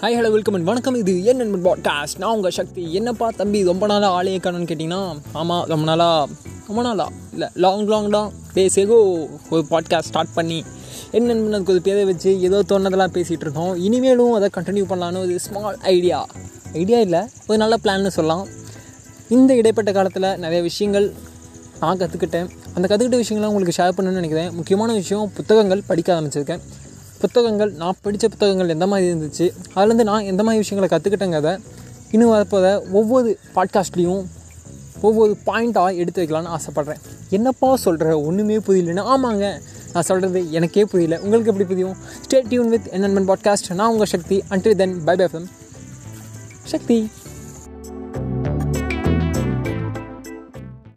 Hi hello welcome and வணக்கம். இது என் நண்பன் பாட்காஸ்ட் நான் உங்கள் சக்தி. என்னப்பா தம்பி ரொம்ப நாளாக ஆளையே காணும்னு கேட்டிங்கன்னா? ஆமாம் ரொம்ப நாளாக ரொம்ப நாளா. இல்லை லாங் லாங் தான். பேசியகோ ஒரு பாட்காஸ்ட் ஸ்டார்ட் பண்ணி. என் நண்பன் அதுக்கு ஒரு பேரை வச்சு ஏதோ தோணதெல்லாம் பேசிகிட்டு இருக்கோம். இனிமேலும் அதை கண்டினியூ பண்ணலான்னு ஒரு ஸ்மால் ஐடியா ஐடியா இல்லை ஒரு நல்ல பிளான்னு சொல்லலாம். இந்த இடைப்பட்ட காலத்தில் நிறைய விஷயங்கள் நான் கற்றுக்கிட்டேன் அந்த கற்றுக்கிட்ட விஷயங்கள்லாம் உங்களுக்கு ஷேர் பண்ணணும்னு நினைக்கிறேன். முக்கியமான விஷயம் புத்தகங்கள் படிக்க ஆரம்பிச்சிருக்கேன். புத்தகங்கள் நான் படித்த புத்தகங்கள் எந்த மாதிரி இருந்துச்சு? அதுலேருந்து நான் எந்த மாதிரி விஷயங்களை கற்றுக்கிட்டேங்கிறத இன்னும் வரப்போகிற ஒவ்வொரு பாட்காஸ்ட்லேயும் ஒவ்வொரு பாயிண்ட்டாக எடுத்து வைக்கலான்னு ஆசைப்பட்றேன். என்னப்பா சொல்கிற ஒன்றுமே புரியலன்னு. ஆமாங்க நான் சொல்கிறது எனக்கே புரியல. உங்களுக்கு எப்படி புரியும்? ஸ்டே டியூன் வித் என்என்மெண்ட் பாட்காஸ்ட் நான் உங்கள் Shakti. Until then bye bye from Shakti.